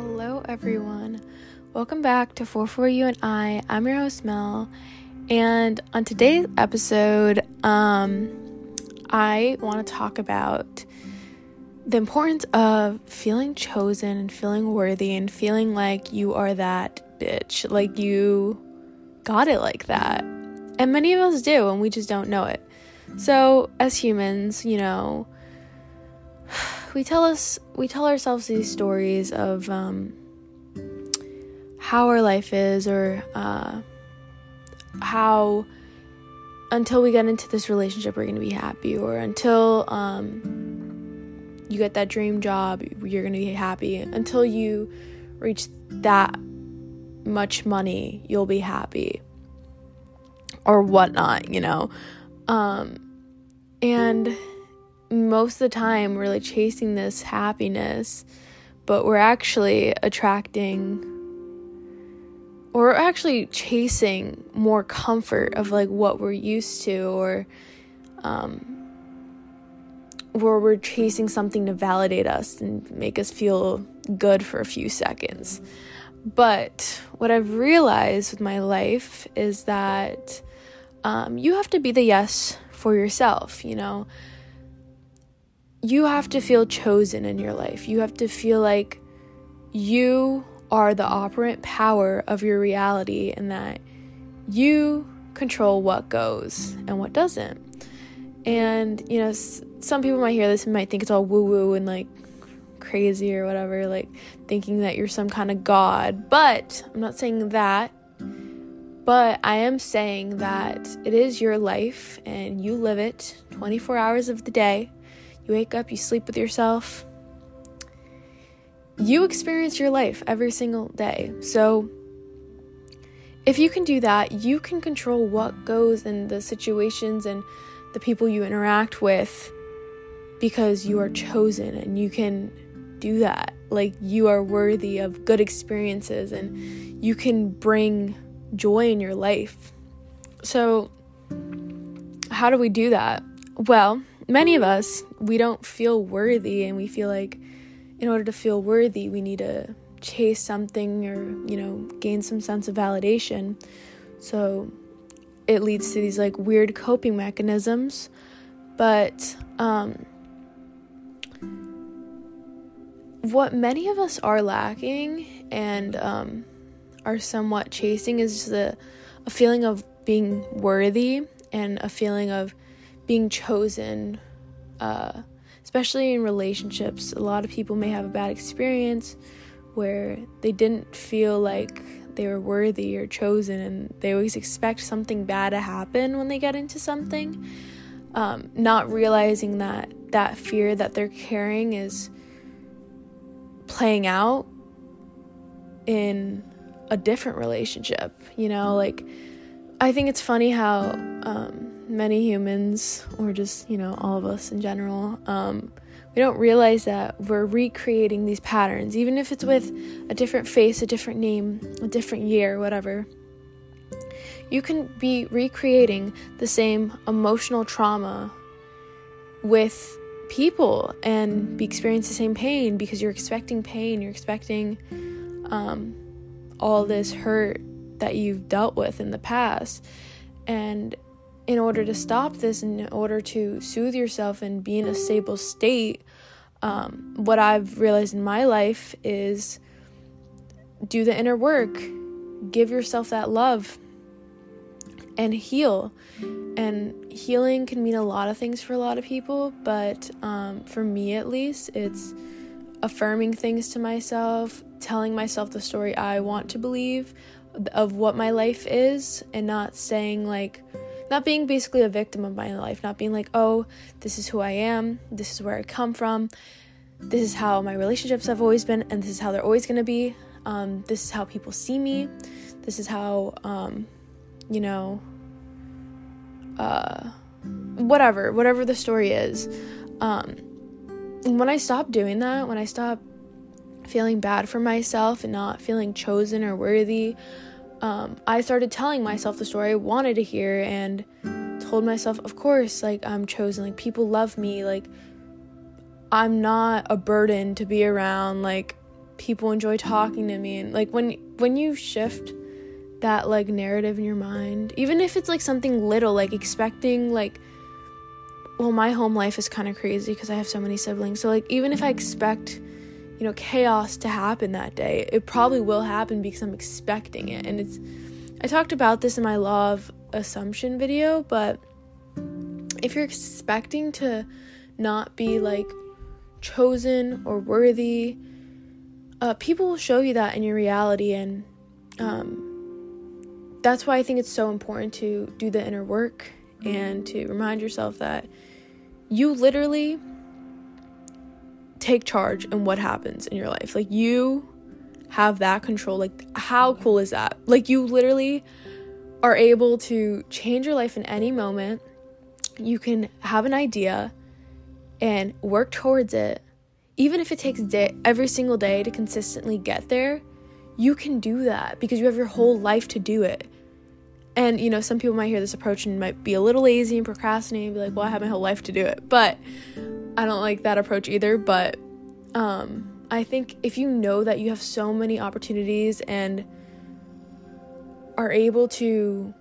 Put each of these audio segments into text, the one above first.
Hello, everyone. Welcome back to 4 for You and I. I'm your host, Mel. And on today's episode, um, I want to talk about the importance of feeling chosen and feeling worthy and feeling like you are that bitch, like you got it like that. And many of us do, and we just don't know it. So, as humans, you know, we tell us we tell ourselves these stories of um, how our life is or uh, how until we get into this relationship we're going to be happy or until um, you get that dream job you're going to be happy. Until you reach that much money you'll be happy or whatnot you know? Um, and most of the time we're like chasing this happiness, but we're actually attracting or actually chasing more comfort of like what we're used to or um where we're chasing something to validate us and make us feel good for a few seconds. But what I've realized with my life is that um, you have to be the yes for yourself, you know you have to feel chosen in your life. You have to feel like you are the operant power of your reality and that you control what goes and what doesn't. And, you know, s- some people might hear this and might think it's all woo woo and like crazy or whatever, like thinking that you're some kind of god. But I'm not saying that. But I am saying that it is your life and you live it 24 hours of the day you wake up, you sleep with yourself. You experience your life every single day. So, if you can do that, you can control what goes in the situations and the people you interact with because you are chosen and you can do that. Like, you are worthy of good experiences and you can bring joy in your life. So, how do we do that? Well, many of us, we don't feel worthy and we feel like in order to feel worthy, we need to chase something or, you know, gain some sense of validation. So it leads to these like weird coping mechanisms. But um, what many of us are lacking and um, are somewhat chasing is a, a feeling of being worthy and a feeling of being chosen, uh, especially in relationships. A lot of people may have a bad experience where they didn't feel like they were worthy or chosen, and they always expect something bad to happen when they get into something, um, not realizing that that fear that they're carrying is playing out in a different relationship. You know, like I think it's funny how. Um, many humans, or just, you know, all of us in general, um, we don't realize that we're recreating these patterns, even if it's with a different face, a different name, a different year, whatever. You can be recreating the same emotional trauma with people and be experiencing the same pain because you're expecting pain, you're expecting um, all this hurt that you've dealt with in the past. And in order to stop this, in order to soothe yourself and be in a stable state, um, what I've realized in my life is do the inner work, give yourself that love, and heal. And healing can mean a lot of things for a lot of people, but um, for me at least, it's affirming things to myself, telling myself the story I want to believe of what my life is, and not saying, like, not being basically a victim of my life, not being like, oh, this is who I am, this is where I come from, this is how my relationships have always been, and this is how they're always gonna be. Um, this is how people see me. This is how, um, you know, uh, whatever, whatever the story is. Um, when I stopped doing that, when I stopped feeling bad for myself and not feeling chosen or worthy, um, I started telling myself the story I wanted to hear and told myself, of course, like I'm chosen, like people love me, like I'm not a burden to be around, like people enjoy talking to me. And like when when you shift that like narrative in your mind even if it's like something little like expecting like well my home life is kind of crazy because i have so many siblings. So like even if i expect you know chaos to happen that day. It probably will happen because i'm expecting it. And it's i talked about this in my law of assumption video but if you're expecting to not be like chosen or worthy uh, people will show you that in your reality. And um, that's why i think it's so important to do the inner work and to remind yourself that you literally take charge in what happens in your life. Like you have that control. Like how cool is that? Like you literally are able to change your life in any moment. You can have an idea and work towards it. Even if it takes day, every single day to consistently get there, you can do that because you have your whole life to do it. And you know, some people might hear this approach and might be a little lazy and procrastinate and be like, "Well, I have my whole life to do it." But I don't like that approach either, but um I think if you know that you have so many opportunities and are able to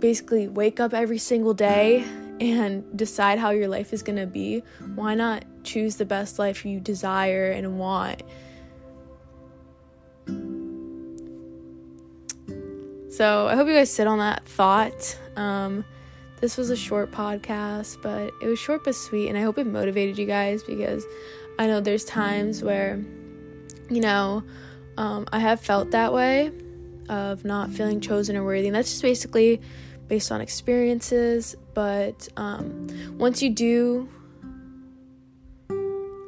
basically wake up every single day and decide how your life is going to be, why not choose the best life you desire and want? So I hope you guys sit on that thought. Um, this was a short podcast, but it was short but sweet, and I hope it motivated you guys because I know there's times where, you know, um, I have felt that way of not feeling chosen or worthy, and that's just basically based on experiences. But um, once you do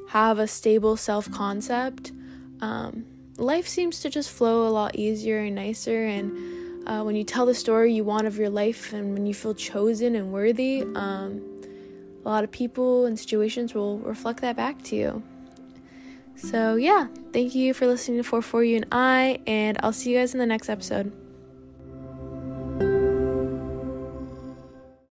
have a stable self concept, um, life seems to just flow a lot easier and nicer. And uh, when you tell the story you want of your life and when you feel chosen and worthy, um, a lot of people and situations will reflect that back to you. So, yeah, thank you for listening to 4 For You and I, and I'll see you guys in the next episode.